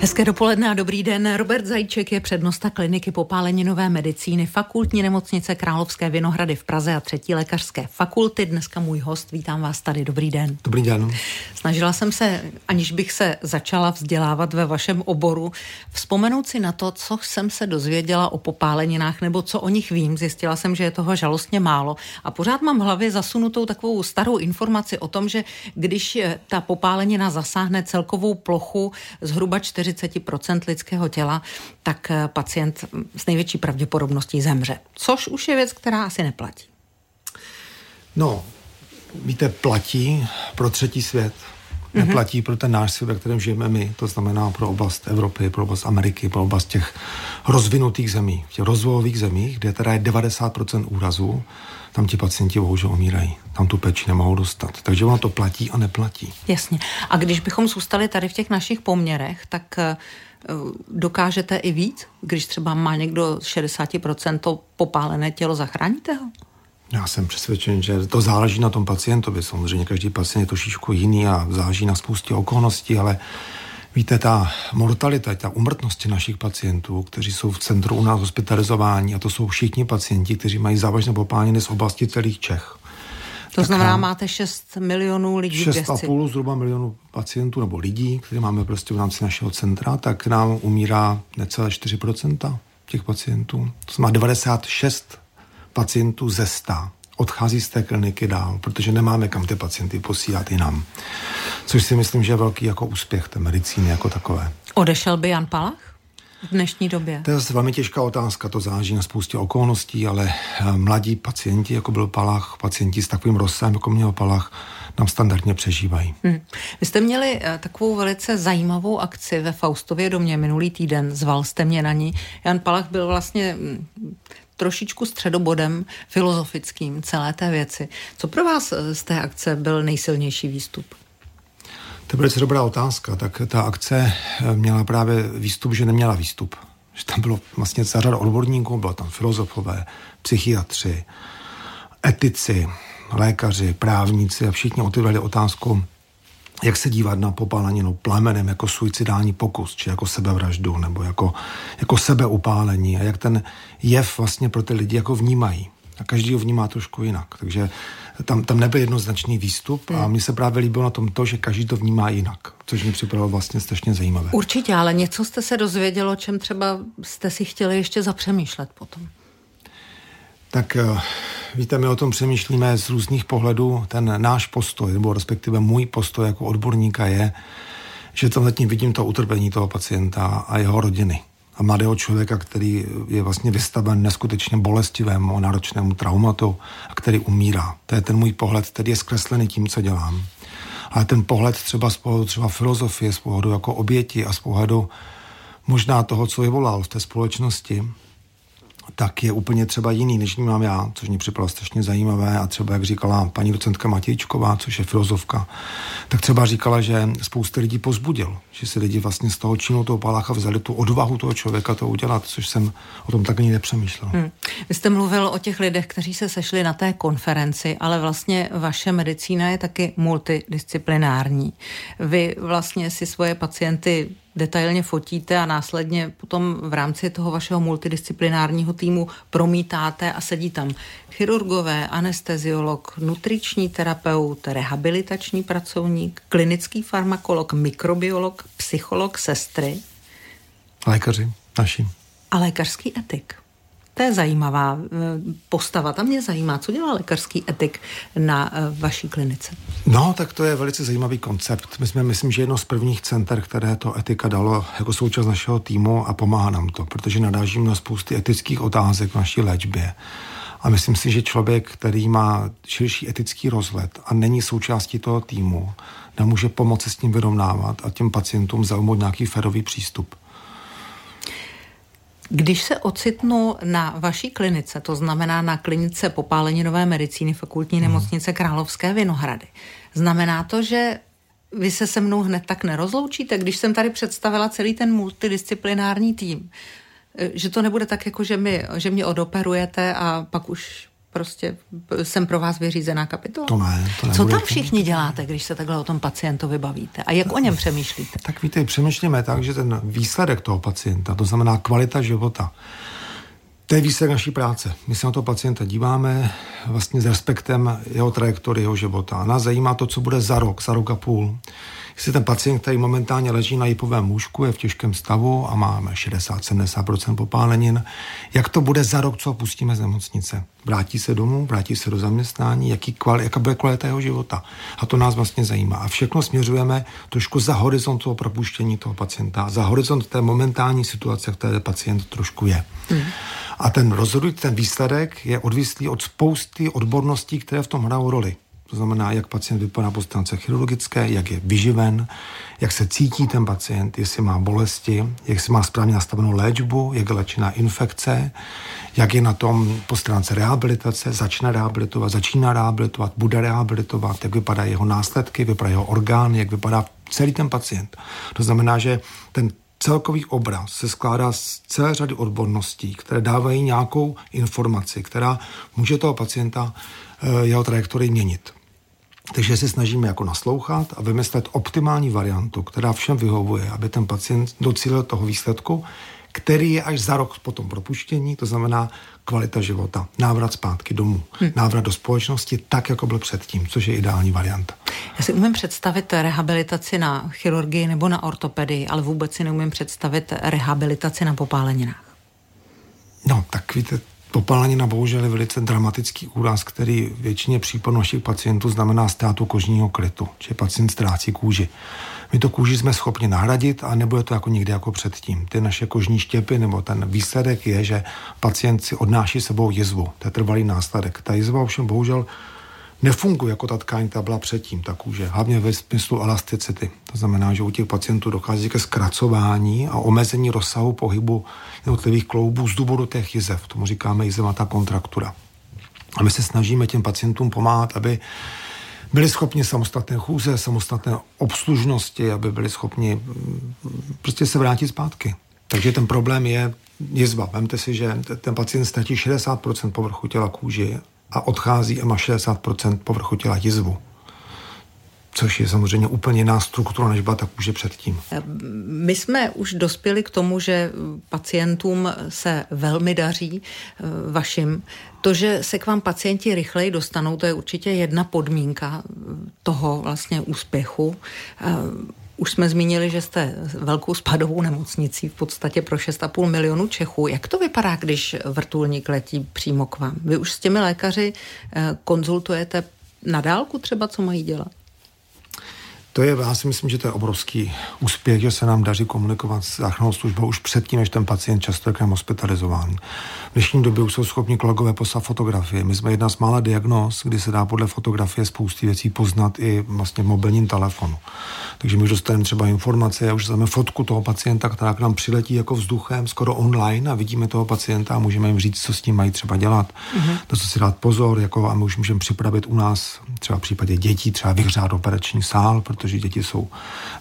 Hezké dopoledne a dobrý den. Robert Zajček je přednosta kliniky popáleninové medicíny fakultní nemocnice Královské Vinohrady v Praze a třetí lékařské fakulty. Dneska můj host, vítám vás tady. Dobrý den. Dobrý den. Snažila jsem se, aniž bych se začala vzdělávat ve vašem oboru, vzpomenout si na to, co jsem se dozvěděla o popáleninách nebo co o nich vím. Zjistila jsem, že je toho žalostně málo a pořád mám v hlavě zasunutou takovou starou informaci o tom, že když ta popálenina zasáhne celkovou plochu zhruba 4 40% lidského těla, tak eh, pacient s největší pravděpodobností zemře. Což už je věc, která asi neplatí. No, víte, platí pro třetí svět. Mhm. Neplatí mm-hmm. pro ten náš svět, ve kterém žijeme my. To znamená pro oblast Evropy, pro oblast Ameriky, pro oblast těch rozvinutých zemí. V těch rozvojových zemích, kde teda je 90% úrazů, tam ti pacienti bohužel umírají. Tam tu péči nemohou dostat. Takže ono to platí a neplatí. Jasně. A když bychom zůstali tady v těch našich poměrech, tak eh, dokážete i víc? Když třeba má někdo 60% to popálené tělo, zachráníte ho? Já jsem přesvědčen, že to záleží na tom pacientovi. Samozřejmě každý pacient je trošičku jiný a záleží na spoustě okolností, ale Víte, ta mortalita, ta umrtnosti našich pacientů, kteří jsou v centru u nás hospitalizování, a to jsou všichni pacienti, kteří mají závažné popálení z oblasti celých Čech. To tak znamená, máte 6 milionů lidí 6,5 zhruba milionů pacientů nebo lidí, které máme prostě v rámci našeho centra, tak nám umírá necelé 4% těch pacientů. To znamená 96 pacientů ze 100 odchází z té kliniky dál, protože nemáme kam ty pacienty posílat jinam. Což si myslím, že je velký jako úspěch té medicíny jako takové. Odešel by Jan Palach? v dnešní době? To je velmi těžká otázka, to záleží na spoustě okolností, ale eh, mladí pacienti, jako byl Palach, pacienti s takovým rozsahem, jako měl Palach, nám standardně přežívají. Hmm. Vy jste měli eh, takovou velice zajímavou akci ve Faustově domě minulý týden, zval jste mě na ní. Jan Palach byl vlastně hm, trošičku středobodem filozofickým celé té věci. Co pro vás eh, z té akce byl nejsilnější výstup? To velice dobrá otázka. Tak ta akce eh, měla právě výstup, že neměla výstup. Že tam bylo vlastně celá řada odborníků, bylo tam filozofové, psychiatři, etici, lékaři, právníci a všichni otevřeli otázku, jak se dívat na popáleninu plamenem jako suicidální pokus, či jako sebevraždu, nebo jako, jako sebeupálení a jak ten jev vlastně pro ty lidi jako vnímají. A každý ho vnímá trošku jinak. Takže tam, tam nebyl jednoznačný výstup hmm. a mně se právě líbilo na tom to, že každý to vnímá jinak, což mi připadalo vlastně strašně zajímavé. Určitě, ale něco jste se dozvědělo, o čem třeba jste si chtěli ještě zapřemýšlet potom. Tak eh, víte, my o tom přemýšlíme z různých pohledů. Ten náš postoj, nebo respektive můj postoj jako odborníka je, že tam zatím vidím to utrpení toho pacienta a jeho rodiny. A mladého člověka, který je vlastně vystaven neskutečně bolestivému, náročnému traumatu a který umírá. To je ten můj pohled, který je zkreslený tím, co dělám. Ale ten pohled třeba z pohledu třeba filozofie, z pohledu jako oběti a z pohledu možná toho, co vyvolal v té společnosti, tak je úplně třeba jiný, než mám já, což mě připadalo strašně zajímavé. A třeba, jak říkala paní docentka Matějčková, což je filozofka, tak třeba říkala, že spousta lidí pozbudil, že si lidi vlastně z toho činu toho palácha vzali tu odvahu toho člověka to udělat, což jsem o tom tak ani nepřemýšlel. Hmm. Vy jste mluvil o těch lidech, kteří se sešli na té konferenci, ale vlastně vaše medicína je taky multidisciplinární. Vy vlastně si svoje pacienty detailně fotíte a následně potom v rámci toho vašeho multidisciplinárního týmu promítáte a sedí tam chirurgové, anesteziolog, nutriční terapeut, rehabilitační pracovník, klinický farmakolog, mikrobiolog, psycholog, sestry. Lékaři, naši. A lékařský etik. To je zajímavá eh, postava. Tam mě zajímá, co dělá lékařský etik na eh, vaší klinice. No, tak to je velice zajímavý koncept. My jsme, myslím, že jedno z prvních center, které to etika dalo jako součást našeho týmu a pomáhá nám to, protože nadážím na spousty etických otázek v naší léčbě. A myslím si, že člověk, který má širší etický rozhled a není součástí toho týmu, nemůže pomoci s tím vyrovnávat a těm pacientům zaujmout nějaký férový přístup. Když se ocitnu na vaší klinice, to znamená na klinice popáleninové medicíny fakultní hmm. nemocnice Královské Vinohrady, znamená to, že vy se se mnou hned tak nerozloučíte, když jsem tady představila celý ten multidisciplinární tým, že to nebude tak, jako že, mi, že mě odoperujete a pak už prostě jsem pro vás vyřízená kapitola? To ne. To Co tam všichni děláte, když se takhle o tom pacientovi bavíte? A jak o něm přemýšlíte? Tak víte, přemýšlíme tak, že ten výsledek toho pacienta, to znamená kvalita života, to je výsledek naší práce. My se na toho pacienta díváme vlastně s respektem jeho trajektory, jeho života. A nás zajímá to, co bude za rok, za rok a půl. Jestli ten pacient, který momentálně leží na jipovém lůžku, je v těžkém stavu a máme 60-70% popálenin, jak to bude za rok, co pustíme z nemocnice? Vrátí se domů, vrátí se do zaměstnání, jaký kvali, jaká bude kvalita jeho života? A to nás vlastně zajímá. A všechno směřujeme trošku za horizont toho propuštění toho pacienta, za horizont té momentální situace, v které pacient trošku je. Mm. A ten rozhodující, ten výsledek je odvislý od spousty odborností, které v tom hrajou roli. To znamená, jak pacient vypadá po stránce chirurgické, jak je vyživen, jak se cítí ten pacient, jestli má bolesti, jak si má správně nastavenou léčbu, jak je léčená infekce, jak je na tom po stránce rehabilitace, začne rehabilitovat, začíná rehabilitovat, bude rehabilitovat, jak vypadá jeho následky, vypadá jeho orgán, jak vypadá celý ten pacient. To znamená, že ten celkový obraz se skládá z celé řady odborností, které dávají nějakou informaci, která může toho pacienta eh, jeho trajektorii měnit. Takže se snažíme jako naslouchat a vymyslet optimální variantu, která všem vyhovuje, aby ten pacient docílil toho výsledku, který je až za rok po tom propuštění, to znamená kvalita života, návrat zpátky domů, hmm. návrat do společnosti tak, jako byl předtím, což je ideální varianta. Já si umím představit rehabilitaci na chirurgii nebo na ortopedii, ale vůbec si neumím představit rehabilitaci na popáleninách. No, tak víte, Popálenina bohužel je velice dramatický úraz, který většině případů našich pacientů znamená ztrátu kožního krytu, či pacient ztrácí kůži. My to kůži jsme schopni nahradit a nebude to jako nikdy jako předtím. Ty naše kožní štěpy nebo ten výsledek je, že pacient si odnáší sebou jizvu. To je trvalý následek. Ta jizva ovšem bohužel nefunguje jako ta tkáň, která byla předtím, ta kůže, hlavně ve smyslu elasticity. To znamená, že u těch pacientů dochází ke zkracování a omezení rozsahu pohybu jednotlivých kloubů z důvodu těch jizev. Tomu říkáme jizevatá kontraktura. A my se snažíme těm pacientům pomáhat, aby byli schopni samostatné chůze, samostatné obslužnosti, aby byli schopni mm, prostě se vrátit zpátky. Takže ten problém je jizva. Vemte si, že ten pacient ztratí 60% povrchu těla kůži a odchází a má 60% povrchu těla jizvu což je samozřejmě úplně jiná struktura, než byla ta kůže předtím. My jsme už dospěli k tomu, že pacientům se velmi daří eh, vašim. To, že se k vám pacienti rychleji dostanou, to je určitě jedna podmínka toho vlastně úspěchu. Už jsme zmínili, že jste velkou spadovou nemocnicí v podstatě pro 6,5 milionů Čechů. Jak to vypadá, když vrtulník letí přímo k vám? Vy už s těmi lékaři eh, konzultujete na dálku třeba, co mají dělat? To je, já si myslím, že to je obrovský úspěch, že se nám daří komunikovat s záchrannou službou už předtím, než ten pacient často je hospitalizován. V dnešní době už jsou schopni kolegové poslat fotografie. My jsme jedna z mála diagnóz, kdy se dá podle fotografie spousty věcí poznat i vlastně v mobilním telefonu. Takže my už dostaneme třeba informace, už máme fotku toho pacienta, která k nám přiletí jako vzduchem, skoro online a vidíme toho pacienta a můžeme jim říct, co s tím mají třeba dělat, mm-hmm. to, co si dát pozor, jako a my už můžeme připravit u nás třeba v případě dětí třeba vyhřát operační sál, protože děti jsou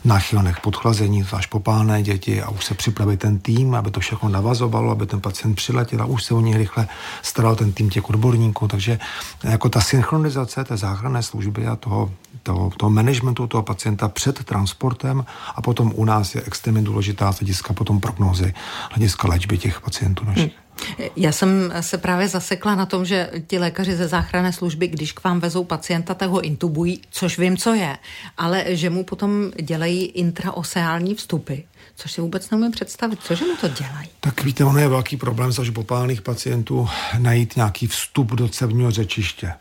náchylné k podchlazení, zvlášť popálné děti a už se připraví ten tým, aby to všechno navazovalo, aby ten pacient přiletěl a už se o něj rychle staral ten tým těch odborníků. Takže jako ta synchronizace té záchranné služby a toho, toho, toho managementu toho pacienta před transportem a potom u nás je extrémně důležitá hlediska potom prognózy, hlediska léčby těch pacientů našich. Hmm. Já jsem se právě zasekla na tom, že ti lékaři ze záchranné služby, když k vám vezou pacienta, tak ho intubují, což vím, co je, ale že mu potom dělají intraoseální vstupy, což si vůbec neumím představit. Cože mu to dělají? Tak víte, ono je velký problém z popálných pacientů najít nějaký vstup do cevního řečiště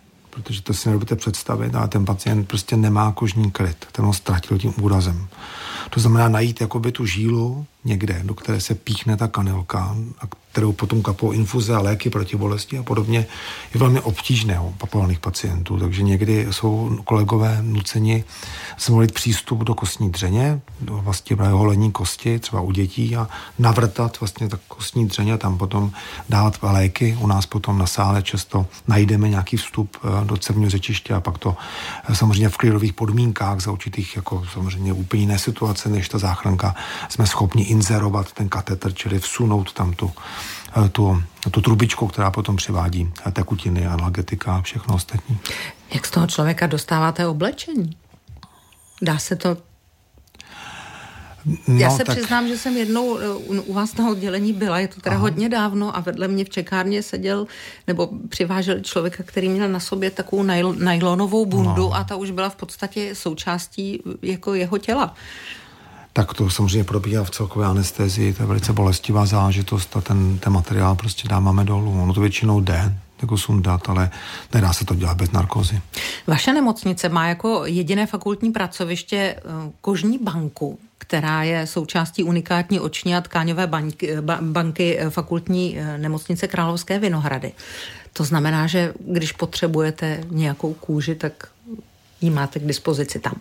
protože to si nebudete představit, ale ten pacient prostě nemá kožní kryt, ten ho ztratil tím úrazem. To znamená najít jakoby tu žílu někde, do které se píchne ta kanilka, a kterou potom kapou infuze a léky proti bolesti a podobně, je velmi obtížné u papilných pacientů. Takže někdy jsou kolegové nuceni zvolit přístup do kostní dřeně, do vlastně holení kosti, třeba u dětí a navrtat vlastně ta kostní dřeně a tam potom dát léky. U nás potom na sále často najdeme nějaký vstup eh, do cevního řečiště a pak to eh, samozřejmě v klidových podmínkách za určitých jako samozřejmě úplně jiné situace než ta záchranka jsme schopni inzerovat ten katetr, čili vsunout tam tu tu, tu trubičku, která potom přivádí tekutiny, analgetika a všechno ostatní. Jak z toho člověka dostáváte oblečení? Dá se to No, Já se tak... přiznám, že jsem jednou eh, u vás na oddělení byla, je to teda Aha. hodně dávno a vedle mě v čekárně seděl nebo přivážel člověka, který měl na sobě takovou najlonovou bundu no. a ta už byla v podstatě součástí jako jeho těla tak to samozřejmě probíhá v celkové anestezii, to je velice bolestivá zážitost a ten, ten materiál prostě dáváme dolů. Ono to většinou jde, jako sundat, ale nedá se to dělat bez narkozy. Vaše nemocnice má jako jediné fakultní pracoviště eh, kožní banku, která je součástí unikátní oční a tkáňové banky, banky eh, fakultní eh, nemocnice Královské Vinohrady. To znamená, že když potřebujete nějakou kůži, tak ji máte k dispozici tam.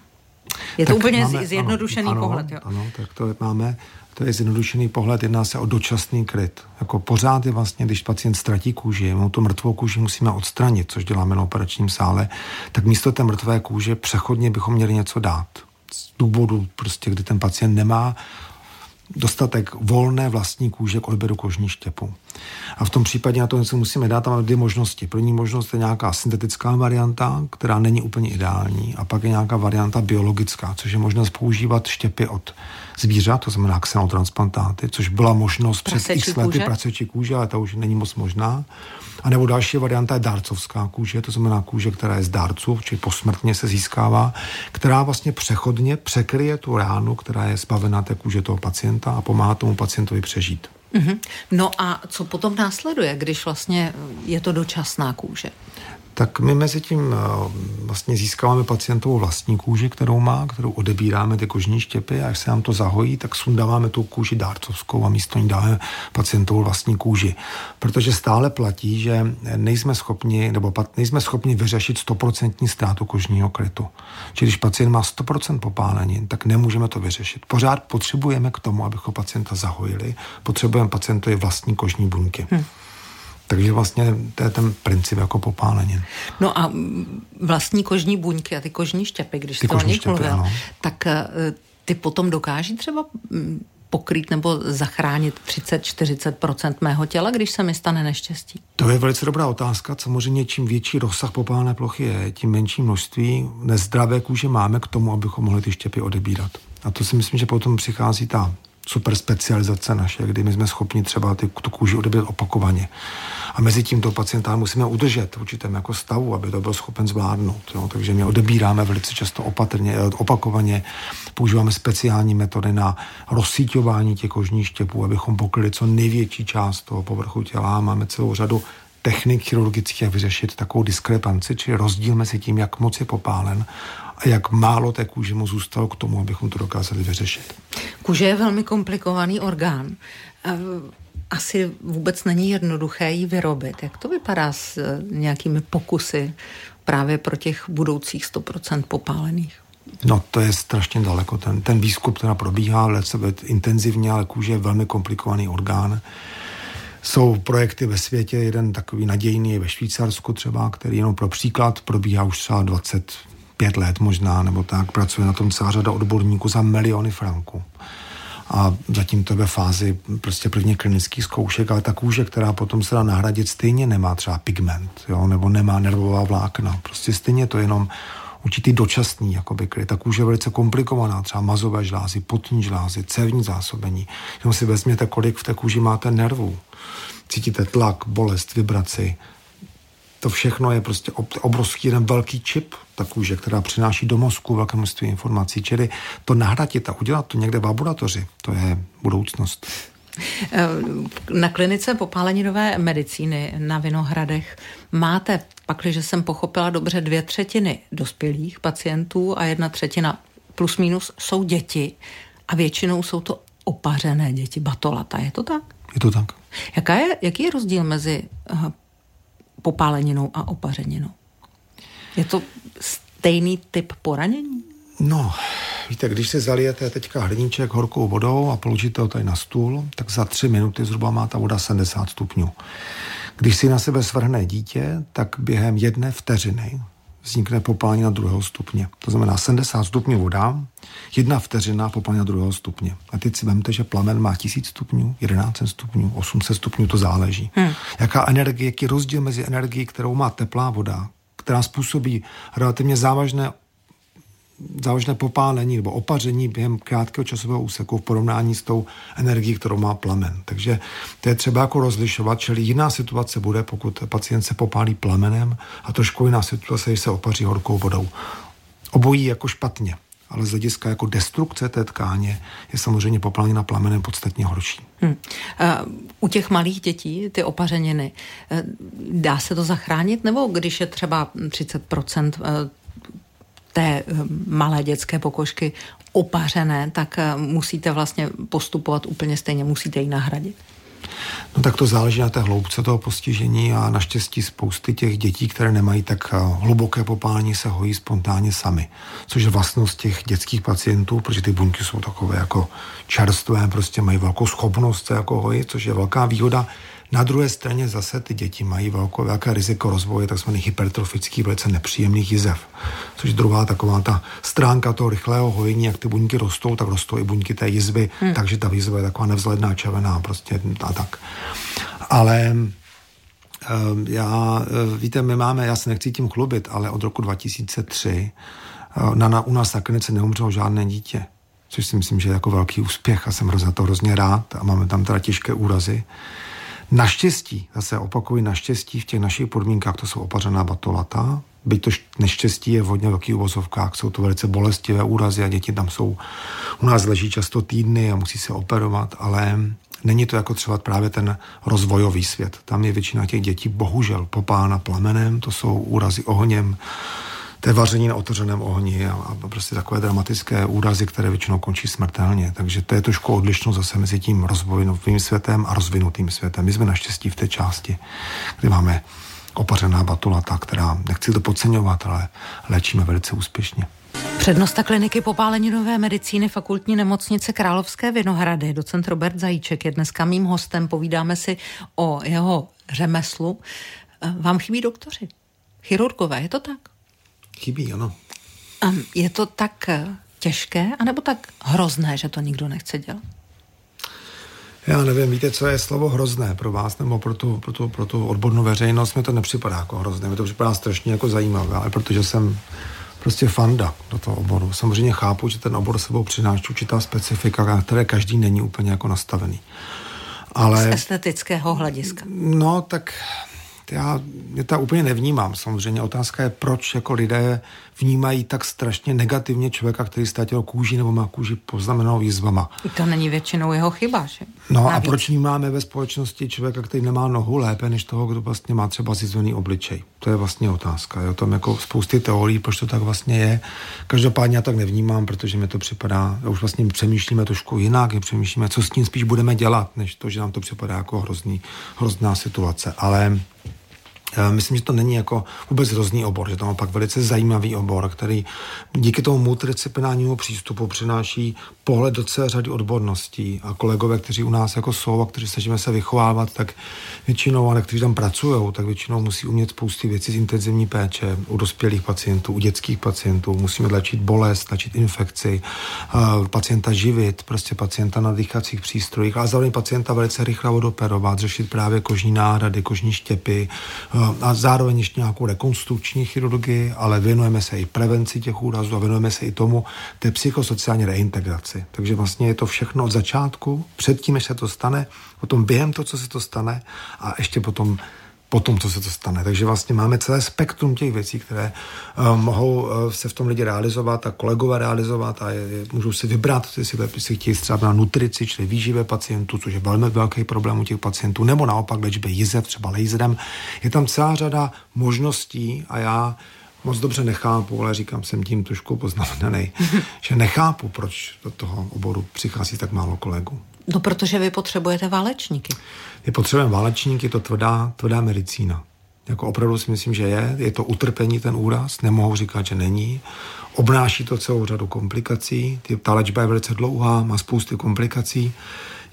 Je to tak úplně máme, zjednodušený ano, pohled. Jo? Ano, tak to máme. To je zjednodušený pohled, jedná se o dočasný kryt. Jako pořád je vlastně, když pacient ztratí kůži, mu tu mrtvou kůži musíme odstranit, což děláme na operačním sále, tak místo té mrtvé kůže přechodně bychom měli něco dát. Z důvodu, prostě, kdy ten pacient nemá dostatek volné vlastní kůže k odběru kožní štěpu. A v tom případě na to něco musíme dát, tam máme dvě možnosti. První možnost je nějaká syntetická varianta, která není úplně ideální, a pak je nějaká varianta biologická, což je možnost používat štěpy od zvířat, to znamená xenotransplantáty, což byla možnost před x lety prasečí kůže, ale ta už není moc možná. A nebo další varianta je dárcovská kůže, to znamená kůže, která je z dárců, čili posmrtně se získává, která vlastně přechodně překryje tu ránu, která je zbavená té kůže toho pacienta a pomáhá tomu pacientovi přežít. Mm-hmm. No a co potom následuje, když vlastně je to dočasná kůže? Tak my mezi tím eh, vlastně získáváme pacientovou vlastní kůži, kterou má, kterou odebíráme ty kožní štěpy a až se nám to zahojí, tak sundáváme tu kůži dárcovskou a místo ní dáme pacientovou vlastní kůži. Protože stále platí, že nejsme schopni, nebo nejsme schopni vyřešit 100% ztrátu kožního krytu. Čili když pacient má 100% popálenin, tak nemůžeme to vyřešit. Pořád potřebujeme k tomu, abychom pacienta zahojili, potřebujeme pacientovi vlastní kožní buňky. Hmm. Takže vlastně to je ten princip jako popálenin. No a vlastní kožní buňky a ty kožní štěpy, když ty jste o nich mluvil, ano. tak eh, ty potom dokáží třeba mm, pokrýt nebo zachránit 30-40% mého těla, když se mi stane neštěstí? To je velice dobrá otázka. Samozřejmě čím větší rozsah popálené plochy je, tím menší množství nezdravé kůže máme k tomu, abychom mohli ty štěpy odebírat. A to si myslím, že potom přichází ta super specializace naše, kdy my jsme schopni třeba ty, tu kůži odebírat opakovaně. A mezi tím to pacienta musíme udržet v určitém jako stavu, aby to byl schopen zvládnout. Jo. Takže my odebíráme velice často opatrně, eh, opakovaně, používáme speciální metody na rozsíťování těch kožních štěpů, abychom pokryli co největší část toho povrchu těla. Máme celou řadu technik chirurgických, jak vyřešit takovou diskrepanci, či rozdíl mezi tím, jak moc je popálen a jak málo té kůže mu zůstalo k tomu, abychom to dokázali vyřešit. Kůže je velmi komplikovaný orgán. Asi vůbec není jednoduché ji vyrobit. Jak to vypadá s eh, nějakými pokusy právě pro těch budoucích 100% popálených? No, to je strašně daleko. Ten, ten výzkum teda probíhá velice intenzivně, ale kůže je velmi komplikovaný orgán. Jsou projekty ve světě, jeden takový nadějný je ve Švýcarsku třeba, který jenom pro příklad probíhá už třeba 20, pět let možná, nebo tak, pracuje na tom celá řada odborníků za miliony franků. A zatím to je ve fázi prostě první klinických zkoušek, ale ta kůže, která potom se dá nahradit, stejně nemá třeba pigment, jo, nebo nemá nervová vlákna. Prostě stejně to jenom určitý dočasný jakoby, kryt. Ta kůže je velice komplikovaná, třeba mazové žlázy, potní žlázy, cévní zásobení. Jenom si vezměte, kolik v té kůži máte nervů. Cítíte tlak, bolest, vibraci, to všechno je prostě obrovský jeden velký čip, ta kůže, která přináší do mozku velké množství informací. Čili to nahradit a udělat to někde v laboratoři, to je budoucnost. Eh, na klinice popáleninové medicíny na Vinohradech máte, pakliže jsem pochopila dobře, dvě třetiny dospělých pacientů a jedna třetina plus minus jsou děti a většinou jsou to opařené děti, batolata. Je to tak? Je to tak. Jaká je, jaký je rozdíl mezi eh, popáleninou a opařeninou. Je to stejný typ poranění? No, víte, když si zalijete teďka hrníček horkou vodou a položíte ho tady na stůl, tak za tři minuty zhruba má ta voda 70 stupňů. Když si na sebe svrhne dítě, tak během jedné vteřiny vznikne popálení na druhého stupně. To znamená 70 stupňů voda, jedna vteřina popálení na druhého stupně. A teď si vemte, že plamen má 1000 stupňů, 11 stupňů, 800 stupňů, to záleží. Hmm. Jaká energie, jaký rozdíl mezi energií, kterou má teplá voda, která způsobí relativně závažné závažné popálení nebo opaření během krátkého časového úseku v porovnání s tou energií, kterou má plamen. Takže to je třeba jako rozlišovat, čili jiná situace bude, pokud pacient se popálí plamenem a trošku jiná situace, když se opaří horkou vodou. Obojí jako špatně, ale z hlediska jako destrukce té tkáně je samozřejmě popálení plamenem podstatně horší. Hmm. Uh, u těch malých dětí, ty opařeniny, uh, dá se to zachránit, nebo když je třeba 30% uh, té eh, malé dětské pokožky opařené, tak eh, musíte vlastně postupovat úplně stejně, musíte ji nahradit. No tak to záleží na té hloubce toho postižení a naštěstí spousty těch dětí, které nemají tak eh, hluboké popálení, se hojí spontánně sami. Což je vlastnost těch dětských pacientů, protože ty buňky jsou takové jako čerstvé, prostě mají velkou schopnost se jako hojit, což je velká výhoda na druhé straně zase ty děti mají velké, velké riziko rozvoje tzv. hypertrofických, velice nepříjemných jizev. Což je druhá taková ta stránka toho rychlého hojení, jak ty buňky rostou, tak rostou i buňky té jizvy, hmm. takže ta jizva je taková nevzhledná červená prostě a tak. Ale já, eh, víte, my máme, já se nechci tím chlubit, ale od roku 2003 eh, na, na, u nás na klinice neumřelo žádné dítě, což si myslím, že je jako velký úspěch a jsem za to hrozně rád a máme tam teda těžké úrazy. Naštěstí, zase opakuju, naštěstí v těch našich podmínkách to jsou opařená batolata, byť to neštěstí je v hodně velkých uvozovkách, jsou to velice bolestivé úrazy a děti tam jsou, u nás leží často týdny a musí se operovat, ale není to jako třeba právě ten rozvojový svět. Tam je většina těch dětí bohužel popána plamenem, to jsou úrazy ohněm, to je vaření na otevřeném ohni a, a prostě takové dramatické úrazy, které většinou končí smrtelně. Takže to je trošku odlišno zase mezi tím rozvojovým světem a rozvinutým světem. My jsme naštěstí v té části, kde máme opařená batulata, která, nechci to podceňovat, ale léčíme velice úspěšně. Přednosta kliniky popáleninové medicíny fakultní nemocnice Královské Vinohrady, docent Robert Zajíček je dneska mým hostem. Povídáme si o jeho řemeslu. Vám chybí doktoři, chirurgové, je to tak? Chybí, ano. A je to tak eh, těžké, anebo tak hrozné, že to nikdo nechce dělat? Já nevím, víte, co je slovo hrozné pro vás nebo pro tu, pro tu, pro tu odbornou veřejnost, mi to nepřipadá jako hrozné, mi to připadá strašně jako zajímavé, ale protože jsem prostě fanda do toho oboru. Samozřejmě chápu, že ten obor sebou přináší určitá specifika, na které každý není úplně jako nastavený. Ale, Z estetického hlediska. No, tak já je to úplně nevnímám. Samozřejmě otázka je, proč jako lidé vnímají tak strašně negativně člověka, který ztratil kůži nebo má kůži poznamenanou jizvama. To není většinou jeho chyba, že? No Navíc. a proč vnímáme ve společnosti člověka, který nemá nohu lépe než toho, kdo vlastně má třeba zizvený obličej? To je vlastně otázka. Je o tom jako spousty teorií, proč to tak vlastně je. Každopádně já tak nevnímám, protože mi to připadá, já už vlastně přemýšlíme trošku jinak, přemýšlíme, co s tím spíš budeme dělat, než to, že nám to připadá jako hrozný, hrozná situace. Ale Myslím, že to není jako vůbec hrozný obor, že to je pak velice zajímavý obor, který díky tomu multidisciplinárnímu přístupu přináší pohled do celé řady odborností a kolegové, kteří u nás jako jsou a kteří snažíme se vychovávat, tak většinou, ale kteří tam pracují, tak většinou musí umět spousty věcí z intenzivní péče u dospělých pacientů, u dětských pacientů. Musíme léčit bolest, léčit infekci, pacienta živit, prostě pacienta na dýchacích přístrojích, ale zároveň pacienta velice rychle odoperovat, řešit právě kožní náhrady, kožní štěpy a zároveň ještě nějakou rekonstrukční chirurgii, ale věnujeme se i prevenci těch úrazů a věnujeme se i tomu té psychosociální reintegraci. Takže vlastně je to všechno od začátku, předtím, než se to stane, potom během to, co se to stane a ještě potom potom, co se to stane. Takže vlastně máme celé spektrum těch věcí, které uh, mohou uh, se v tom lidi realizovat a kolegové realizovat a je, je, můžou si vybrat, jestli, si chtějí třeba na nutrici, čili výživě pacientů, což je velmi velký problém u těch pacientů, nebo naopak léčbě jizev, třeba laserem. Je tam celá řada možností a já moc dobře nechápu, ale říkám, jsem tím trošku poznamenaný, že nechápu, proč do toho oboru přichází tak málo kolegů. No, protože vy potřebujete válečníky. My potřebujeme válečníky, to tvrdá, tvrdá medicína. Jako opravdu si myslím, že je. Je to utrpení ten úraz, nemohu říkat, že není. Obnáší to celou řadu komplikací. Ta léčba je velice dlouhá, má spousty komplikací.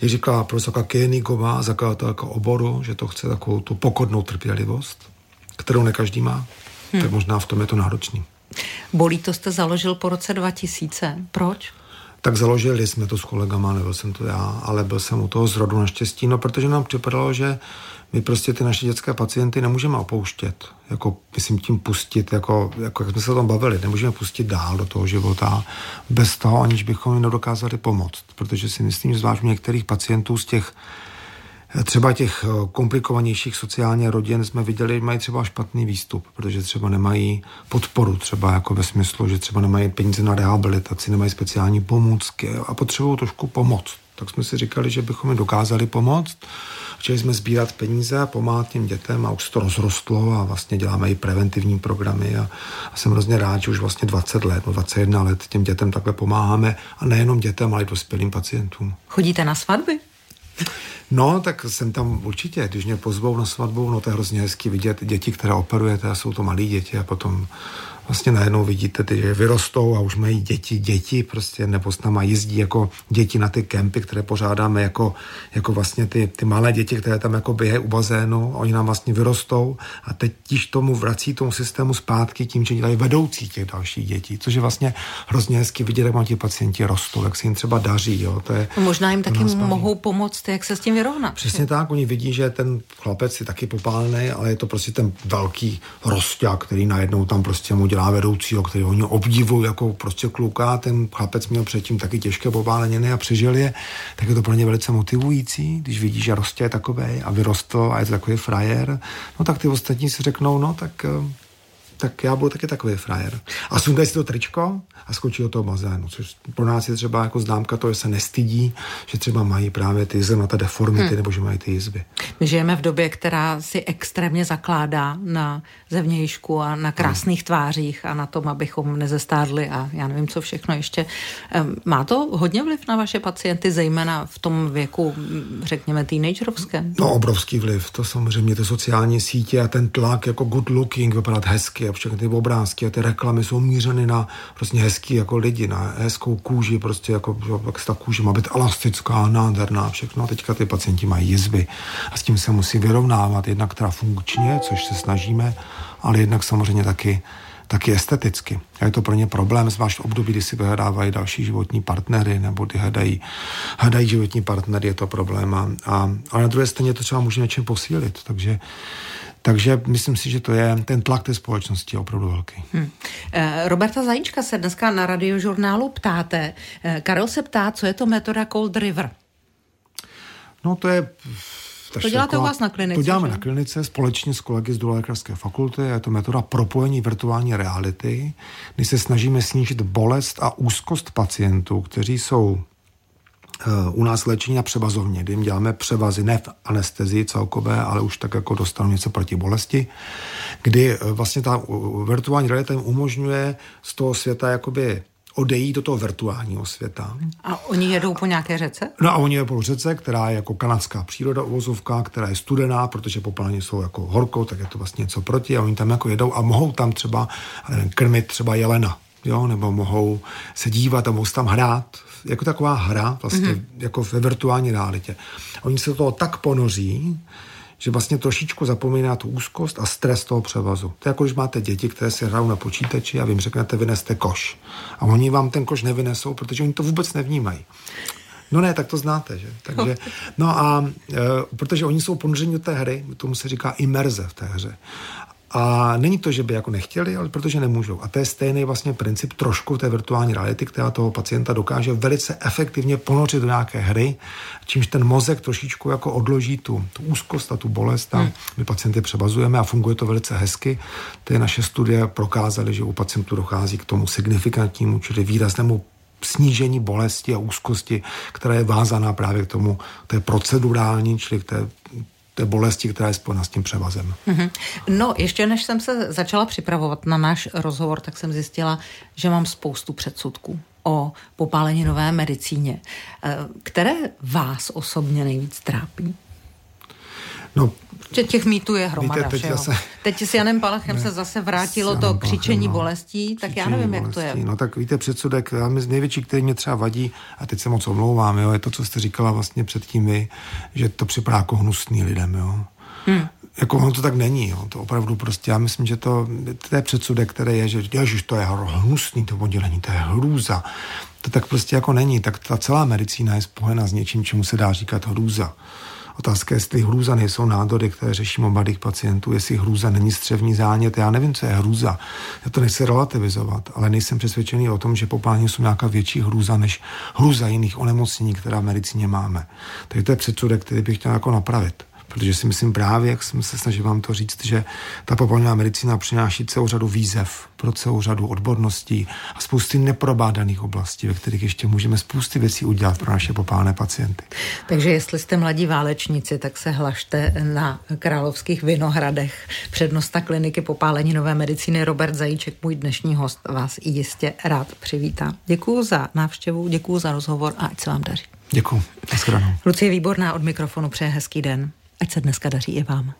Je říkala profesorka Kéniková, zakladatelka oboru, že to chce takovou tu pokornou trpělivost, kterou ne každý má. Hmm. Tak možná v tom je to náročný. Bolí to jste založil po roce 2000. Proč? Tak založili jsme to s kolegama, nebyl jsem to já, ale byl jsem u toho zrodu naštěstí, no protože nám připadalo, že my prostě ty naše dětské pacienty nemůžeme opouštět, jako myslím tím pustit, jako, jako jak jsme se o tom bavili, nemůžeme pustit dál do toho života bez toho, aniž bychom jim nedokázali pomoct, protože si myslím, zvlášť u některých pacientů z těch třeba těch eh, komplikovanějších sociálně rodin jsme viděli, mají třeba špatný výstup, protože třeba nemají podporu, třeba jako ve smyslu, že třeba nemají peníze na rehabilitaci, nemají speciální pomůcky a potřebují trošku pomoct. Tak jsme si říkali, že bychom jim dokázali pomoct. Chtěli jsme sbírat peníze a pomáhat těm dětem a už to rozrostlo a vlastně děláme i preventivní programy a, a jsem hrozně rád, že už vlastně 20 let, 21 let těm dětem takhle pomáháme a nejenom dětem, ale i dospělým pacientům. Chodíte na svatby? No, tak jsem tam určitě, když mě pozvou na svatbu, no to je hrozně hezky vidět děti, které operujete a jsou to malí děti a potom vlastně najednou vidíte, ty, že vyrostou a už mají děti, děti prostě, nebo s náma jezdí jako děti na ty kempy, které pořádáme jako, jako vlastně ty, ty malé děti, které tam jako běhají u bazénu, oni nám vlastně vyrostou a teď tiž tomu vrací tomu systému zpátky tím, že dělají vedoucí těch dalších dětí, což je vlastně hrozně hezky vidět, jak ti pacienti rostou, jak se jim třeba daří. Jo. To je, Možná jim taky mohou pomoct, jak se s tím vyrovnat. Přesně tak, oni vidí, že ten chlapec je taky popálený, ale je to prostě ten velký rosták, který najednou tam prostě mu dělá vedoucího, který oni obdivují jako prostě kluka, ten chlapec měl předtím taky těžké popáleniny a přežil je, tak je to pro ně velice motivující, když vidí, že roste je takový a vyrostl a je to takový frajer, no tak ty ostatní si řeknou, no tak eh, tak já budu taky takový frajer. A sundají si to tričko a skočí do toho bazénu, což pro nás je třeba jako známka toho, že se nestydí, že třeba mají právě ty ta deformity hmm. nebo že mají ty jizby. My žijeme v době, která si extrémně zakládá na zevnějšku a na krásných hmm. tvářích a na tom, abychom nezestárli a já nevím, co všechno ještě. Má to hodně vliv na vaše pacienty, zejména v tom věku, řekněme, teenagerovském? No, obrovský vliv. To samozřejmě ty sociální sítě a ten tlak jako good looking, vypadat hezky a všechny ty obrázky a ty reklamy jsou mířeny na prostě hezký jako lidi, na hezkou kůži, prostě jako, jak ta kůže má být elastická, nádherná, všechno. A teďka ty pacienti mají jizvy a s tím se musí vyrovnávat, jednak teda funkčně, což se snažíme, ale jednak samozřejmě taky taky esteticky. A je to pro ně problém, zvlášť v období, kdy si vyhledávají další životní partnery nebo kdy hledají, hledají životní partnery, je to problém. A, a, ale na druhé straně to třeba může něčem posílit. Takže takže myslím si, že to je ten tlak té společnosti je opravdu velký. Hmm. Roberta Zajíčka se dneska na radiožurnálu ptáte. Eh, Karel se ptá, co je to metoda Cold River? No to je to děláte u vás na klinice? To děláme že? na klinice společně s kolegy z lékařské fakulty. Je to metoda propojení virtuální reality, kdy se snažíme snížit bolest a úzkost pacientů, kteří jsou u nás léčení na převazovně, kdy jim děláme převazy, ne v anestezii celkové, ale už tak jako dostanou něco proti bolesti, kdy eh, vlastně ta virtuální realita jim umožňuje z toho světa jakoby odejít do toho virtuálního světa. A oni jedou po nějaké řece? No a oni jedou po řece, která je jako kanadská příroda uvozovka, která je studená, protože popelně jsou jako horko, tak je to vlastně něco proti a oni tam jako jedou a mohou tam třeba nevím, krmit třeba jelena, jo, nebo mohou se dívat a mohou tam hrát, jako taková hra vlastně, mm-hmm. jako ve virtuální realitě. Oni se do toho tak ponoří, že vlastně trošičku zapomíná tu úzkost a stres toho převazu. To je jako, když máte děti, které si hrajou na počítači a vy jim řeknete, vyneste koš. A oni vám ten koš nevynesou, protože oni to vůbec nevnímají. No ne, tak to znáte, že? Takže, no a e, protože oni jsou ponořeni do té hry, tomu se říká imerze v té hře. A není to, že by jako nechtěli, ale protože nemůžou. A to je stejný vlastně princip trošku té virtuální reality, která toho pacienta dokáže velice efektivně ponořit do nějaké hry, čímž ten mozek trošičku jako odloží tu, tu úzkost a tu bolest a hmm. my pacienty přebazujeme a funguje to velice hezky. Ty naše studie prokázaly, že u pacientů dochází k tomu signifikantnímu, čili výraznému snížení bolesti a úzkosti, která je vázaná právě k tomu, té procedurální, čili k té té bolesti, která je spojena s tím převazem. Mm-hmm. No, ještě než jsem se začala připravovat na náš rozhovor, tak jsem zjistila, že mám spoustu předsudků o popáleninové medicíně. Eh, které vás osobně nejvíc trápí? No, že těch mýtů je hromada Víte, teď, zase, teď s Janem Palachem ne, se zase vrátilo to křičení no, bolestí, tak já nevím, bolestí. jak to je. No tak víte, předsudek, největší, který mě třeba vadí, a teď se moc omlouvám, jo, je to, co jste říkala vlastně předtím vy, že to připadá jako hnusný lidem. Jo. Hmm jako ono to tak není, jo. to opravdu prostě, já myslím, že to, to je předsudek, který je, že ježiš, to je hnusný to oddělení, to je hrůza. To tak prostě jako není, tak ta celá medicína je spojena s něčím, čemu se dá říkat hrůza. Otázka je, jestli hrůza nejsou nádory, které řeším u mladých pacientů, jestli hrůza není střevní zánět. Já nevím, co je hrůza. Já to nechci relativizovat, ale nejsem přesvědčený o tom, že popálení jsou nějaká větší hrůza než hrůza jiných onemocnění, která v medicíně máme. Takže to je předsudek, který bych chtěl jako napravit protože si myslím právě, jak jsem se snažil vám to říct, že ta populární medicína přináší celou řadu výzev pro celou řadu odborností a spousty neprobádaných oblastí, ve kterých ještě můžeme spousty věcí udělat pro naše popálné pacienty. Takže jestli jste mladí válečníci, tak se hlašte na Královských Vinohradech. Přednosta kliniky popálení nové medicíny Robert Zajíček, můj dnešní host, vás jistě rád přivítá. Děkuji za návštěvu, děkuji za rozhovor a ať se vám daří. Děkuji. Lucie Výborná od mikrofonu přeje hezký den. Ať se dneska daří i vám.